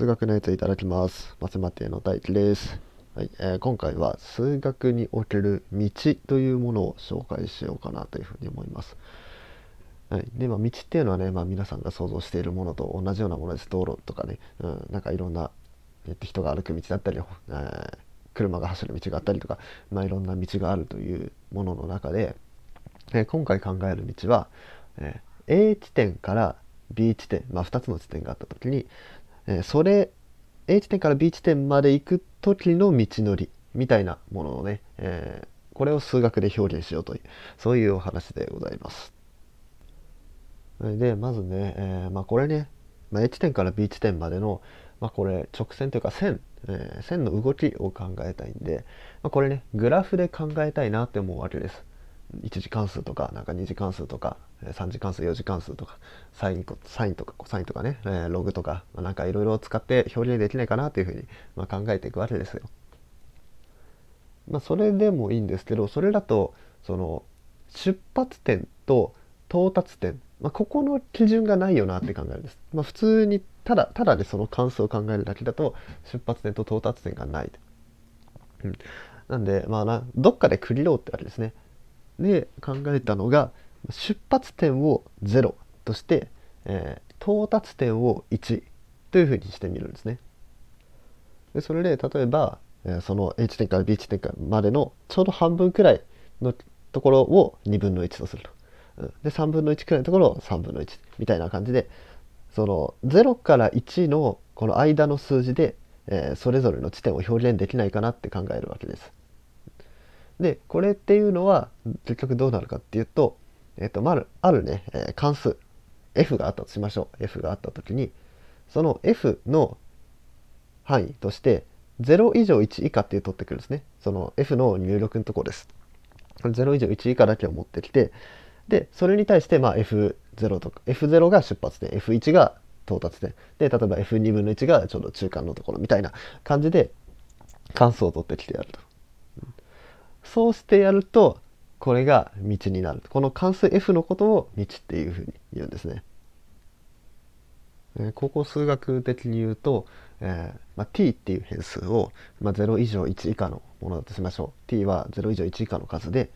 数学のやついただきます。マセマティの大輝です。はいえー今回は数学における道というものを紹介しようかなというふうに思います。はい、で、まあ、道っていうのはね、まあ、皆さんが想像しているものと同じようなものです。道路とかね、うん、なんかいろんな、えっと、人が歩く道だったり、えー車が走る道があったりとか、まあ、いろんな道があるというものの中で、えー今回考える道は、えー A 地点から B 地点、まあ、2つの地点があった時に、えそれ A 地点から B 地点まで行く時の道のりみたいなものをね、えーこれを数学で表現しようというそういうお話でございます。でまずね、えーまあ、これね、まあ、A 地点から B 地点までの、まあ、これ直線というか線、えー線の動きを考えたいんで、ま、これねグラフで考えたいなって思うわけです。1次関数とかなんか2次関数とか3次関数4次関数とかサインサインとかコサインとかね、えーログとか、まあ、なんかいろいろ使って表現できないかなというふうに、まあ、考えていくわけですよ。まあ、それでもいいんですけどそれだとその出発点と到達点、まあ、ここの基準がないよなって考えるんです。まあ、普通にただただでその関数を考えるだけだと出発点と到達点がない。うん、なんでまあどっかで区切ろうってわけですね。で考えたのが出発点を0として、えー到達点を1というふうにしてみるんですね。でそれで例えば、えーその A 地点から B 地点までのちょうど半分くらいのところを2分の1とすると。で3分の1くらいのところを3分の1みたいな感じでその0から1のこの間の数字で、えーそれぞれの地点を表現できないかなって考えるわけです。でこれっていうのは結局どうなるかっていうと,、えーとまあ、るあるね、え関数。F があったとしましょう。F があった時にその f の範囲として0以上1以下っていう取ってくるんですね。その f の入力のところです。0以上1以下だけを持ってきてでそれに対してまあ F0 とか F0 が出発点。F1 が到達点。で例えば F2 分の1がちょうど中間のところみたいな感じで関数を取ってきてやると。そうしてやるとこれが道になるこの関数 F のことを道っていうふうに言うんですね。えー高校数学的に言うと、えーまあ、t っていう変数を、まあ、0以上1以下のものだとしましょう t は0以上1以下の数で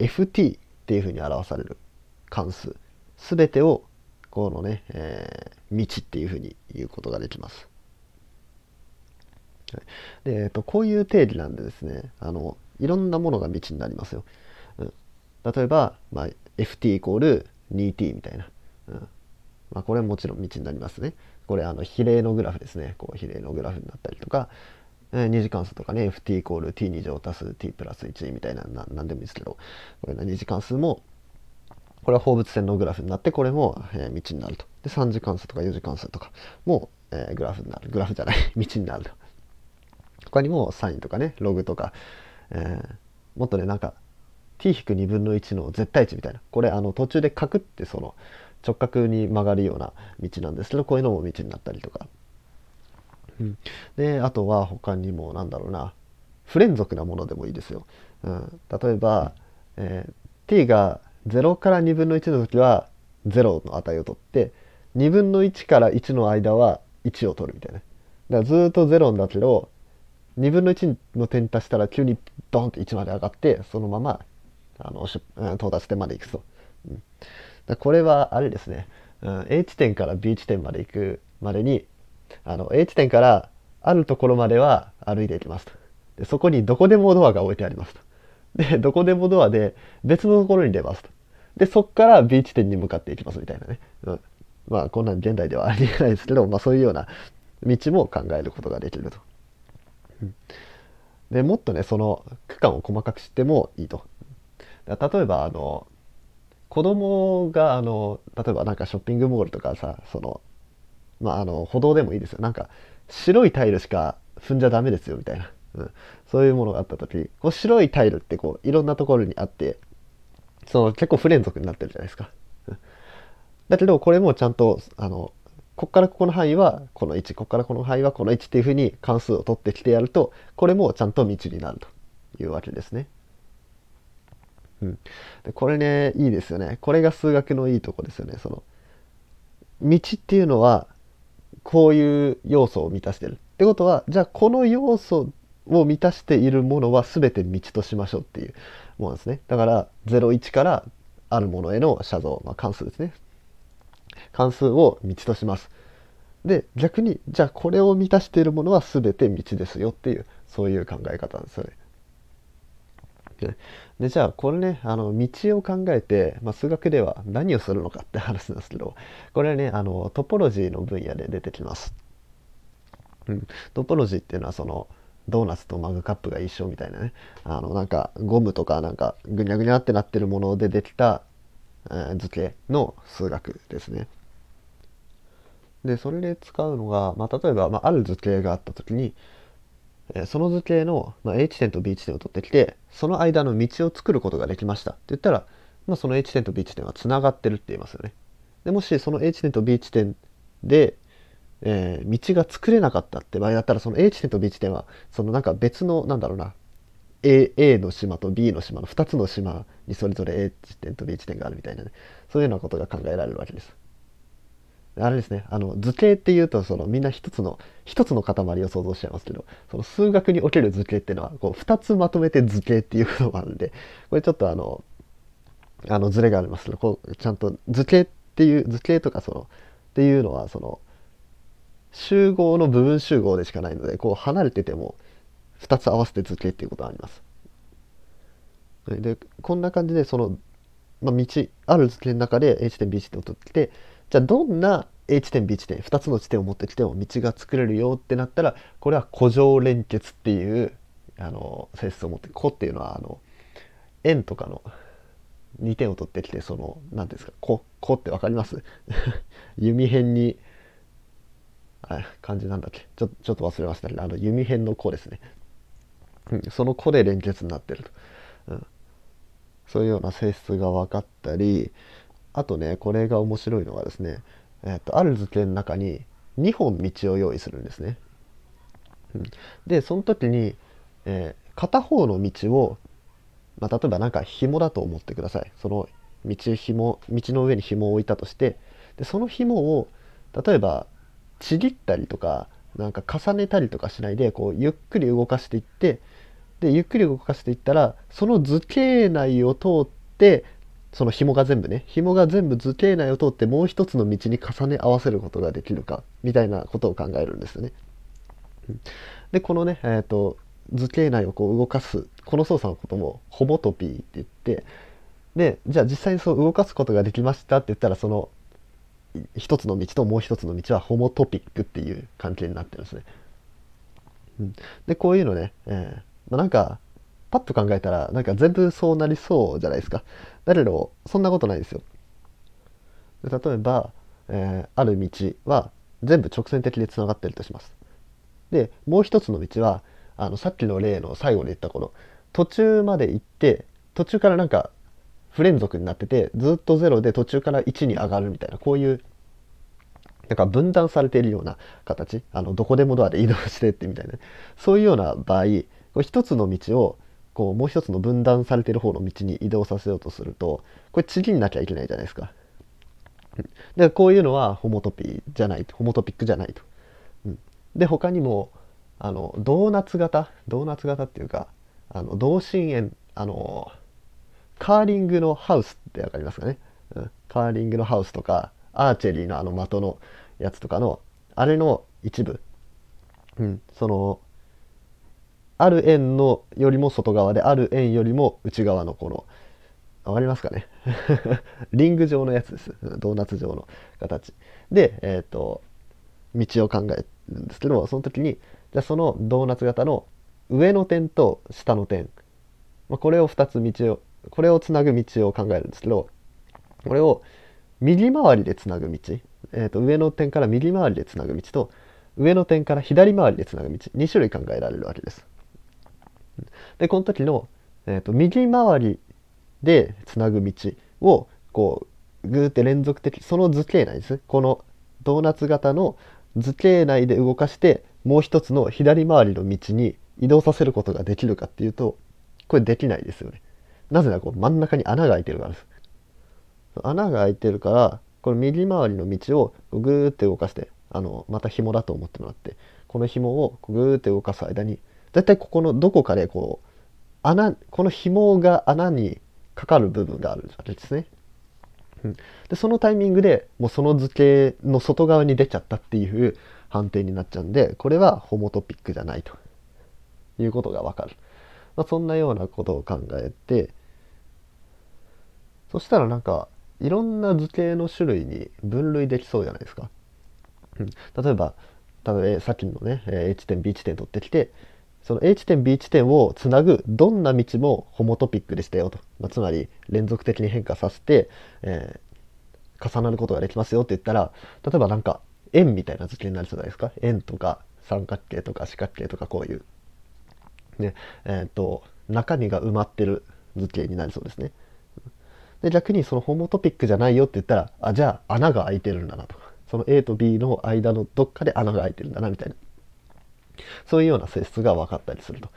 ft っていうふうに表される関数すべてをこのね、えー道っていうふうに言うことができます。で、えっと、こういう定義なんでですねあのいろんなものが道になりますよ。うん、例えば、まあ、ft イコール 2t みたいな、うんまあ、これももちろん道になりますね。これあの比例のグラフですね。こう比例のグラフになったりとか、えー二次関数とかね ft イコール t2 乗足す t プラス1みたいなななんでもいいですけどこれの二次関数もこれは放物線のグラフになってこれも、えー道になると。で3次関数とか4次関数とかも、えーグラフになるグラフじゃない 道になると。他にもサインとかねログとか、えーもっとねなんか t-2 分の1の絶対値みたいな。これあの途中でカクってその直角に曲がるような道なんですけどこういうのも道になったりとか、うん、であとは他にもなんだろうな。不連続なものでもいいですよ、うん、例えば、えー t が0から2分の1の時は0の値を取って2分の1から1の間は1を取るみたいな。だからずっと0だけど2分の1の点に達したら急にドンって1まで上がってそのままあの到達点まで行くと、うん、これはあれですね、うん、A 地点から B 地点まで行くまでにあの A 地点からあるところまでは歩いていきますと。でそこにどこでもドアが置いてありますと。でどこでもドアで別のところに出ますと。でそこから B 地点に向かっていきますみたいなね、うん、まあこんなん現代ではありえないですけど、まあ、そういうような道も考えることができると。でもっとねその区間を細かく知ってもいいと。だ例えばあの子供があの例えばなんかショッピングモールとかさそのまああの歩道でもいいですよ。なんか白いタイルしか踏んじゃダメですよみたいな、うん、そういうものがあった時こう白いタイルってこういろんなところにあってその結構不連続になってるじゃないですか。うん。だけどこれもちゃんとあのこっからここの範囲はこの1こっからこの範囲はこの1っていうふうに関数を取ってきてやるとこれもちゃんと道になるというわけですね。うん、でこれねいいですよね。これが数学のいいとこですよね。その道っていうのはこういう要素を満たしてるってことはじゃあこの要素を満たしているものは全て道としましょうっていうものですねだから01からあるものへの写像、まあ、関数ですね関数を道としますで逆にじゃあこれを満たしているものは全て道ですよっていうそういう考え方なんですよね。でじゃあこれねあの道を考えて、まあ、数学では何をするのかって話なんですけどこれはねあのトポロジーの分野で出てきます。うん、トポロジーっていうのはそのドーナツとマグカップが一緒みたいなねあのなんかゴムとかなんかぐにゃぐにゃってなってるものでできた、図形の数学ですね。でそれで使うのが、まあ、例えば、まあ、ある図形があった時に、え、その図形の、まあ、A 地点と B 地点を取ってきてその間の道を作ることができましたって言ったら、まあ、その A 地点と B 地点はつながってるって言いますよね。でもしその A 地点と B 地点で、えー、道が作れなかったって場合だったらその A 地点と B 地点はそのなんか別のなんだろうな A, A の島と B の島の2つの島にそれぞれ A 地点と B 地点があるみたいなねそういうようなことが考えられるわけです。あれですね、あの図形っていうとそのみんな一つの一つの塊を想像しちゃいますけどその数学における図形っていうのはこう2つまとめて図形っていうこともあるんでこれちょっとあのあのズレがありますけどこうちゃんと図形っていう図形とかそのっていうのはその集合の部分集合でしかないのでこう離れてても2つ合わせて図形っていうことがあります。でこんな感じでその、まあ、道ある図形の中で A 地点 B 地点を取ってきてじゃあどんな A 地点 B 地点2つの地点を持ってきても道が作れるよってなったらこれは古上連結っていうあの性質を持って「個」っていうのはあの円とかの2点を取ってきてその何ていうんですか「個」「個」って分かります？弓辺にあ漢字なんだっけ？ちょちょっと忘れましたけどあの弓辺の「個」ですね、その「個」で連結になってると、うん、そういうような性質が分かったりあとねこれが面白いのがですね、えーと、ある図形の中に2本道を用意するんですね。うん、でその時に、えー、片方の道を、まあ、例えば何か紐だと思ってください。その道紐道の上に紐を置いたとしてでその紐を例えばちぎったりとかなんか重ねたりとかしないでこうゆっくり動かしていってでゆっくり動かしていったらその図形内を通ってその紐が全部ね紐が全部図形内を通ってもう一つの道に重ね合わせることができるかみたいなことを考えるんですよね。でこのね、えーと、図形内をこう動かすこの操作のこともホモトピーって言ってでじゃあ実際にそう動かすことができましたって言ったらその一つの道ともう一つの道はホモトピックっていう関係になってるんですね。うん、でこういうのね、えーまあ、なんかパッと考えたらなんか全部そうなりそうじゃないですか。だけどそんなことないですよ。例えば、えー、ある道は全部直線的でつながってるとします。でもう一つの道はあのさっきの例の最後で言ったこの途中まで行って途中からなんか不連続になっててずっと0で途中から1に上がるみたいなこういうなんか分断されているような形あのどこでもドアで移動してってみたいなそういうような場合これ一つの道をこうもう一つの分断されてる方の道に移動させようとするとこれ次になきゃいけないじゃないですか。でこういうのはホモトピーじゃないホモトピックじゃないと。うん、で他にもあのドーナツ型ドーナツ型っていうかあの同心円あのカーリングのハウスって分かりますかね、うん、カーリングのハウスとかアーチェリーのあの的のやつとかのあれの一部、うん、そのある円のよりも外側である円よりも内側のこのわかりますかね？リング状のやつです。ドーナツ状の形。で、えーと、道を考えるんですけどその時にじゃあそのドーナツ型の上の点と下の点、まあ、これを2つ道をこれをつなぐ道を考えるんですけどこれを右回りでつなぐ道、えーと上の点から右回りでつなぐ道と上の点から左回りでつなぐ道2種類考えられるわけです。でこの時の、えーと、右回りでつなぐ道をこうグーって連続的その図形内ですこのドーナツ型の図形内で動かしてもう一つの左回りの道に移動させることができるかっていうとこれできないですよね。なぜならこう真ん中に穴が開いてるからです。穴が開いてるからこの右回りの道をグーって動かしてあのまた紐だと思ってもらってこの紐をグーって動かす間にだいたいここのどこかでこう穴この紐が穴にかかる部分があるわけですね。うん、でそのタイミングでもうその図形の外側に出ちゃったっていう判定になっちゃうんでこれはホモトピックじゃないということがわかる、まあ、そんなようなことを考えてそしたらなんかいろんな図形の種類に分類できそうじゃないですか。うん、例えば例えばさっきのね A 地点 B 地点取ってきてその A 地点 B 地点をつなぐどんな道もホモトピックでしたよと、まあ、つまり連続的に変化させて、えー、重なることができますよって言ったら例えばなんか円みたいな図形になりそうじゃないですか。円とか三角形とか四角形とかこういう、ねえーと中身が埋まってる図形になりそうですね。で逆にそのホモトピックじゃないよって言ったらあじゃあ穴が開いてるんだなとその A と B の間のどっかで穴が開いてるんだなみたいなそういうような性質が分かったりすると。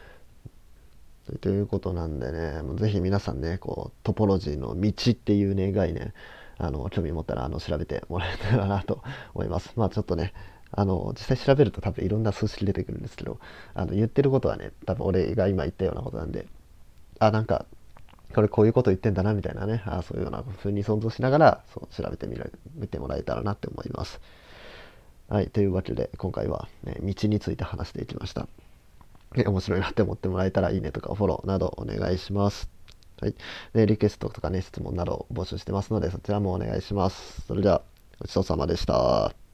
ということなんでねもうぜひ皆さんねこうトポロジーの道っていうね概念あの興味持ったらあの調べてもらえたらなと思います。まあちょっとねあの実際調べると多分いろんな数式出てくるんですけどあの言ってることはね多分俺が今言ったようなことなんであなんかこれこういうこと言ってんだなみたいなねあそういうような風に想像しながらそう調べてみる見てもらえたらなって思います。はい、というわけで今回は、ね、道について話していきました。面白いなって思ってもらえたらいいねとかフォローなどお願いします。はい。で、リクエストとかね、質問など募集してますので、そちらもお願いします。それでは、ごちそうさまでした。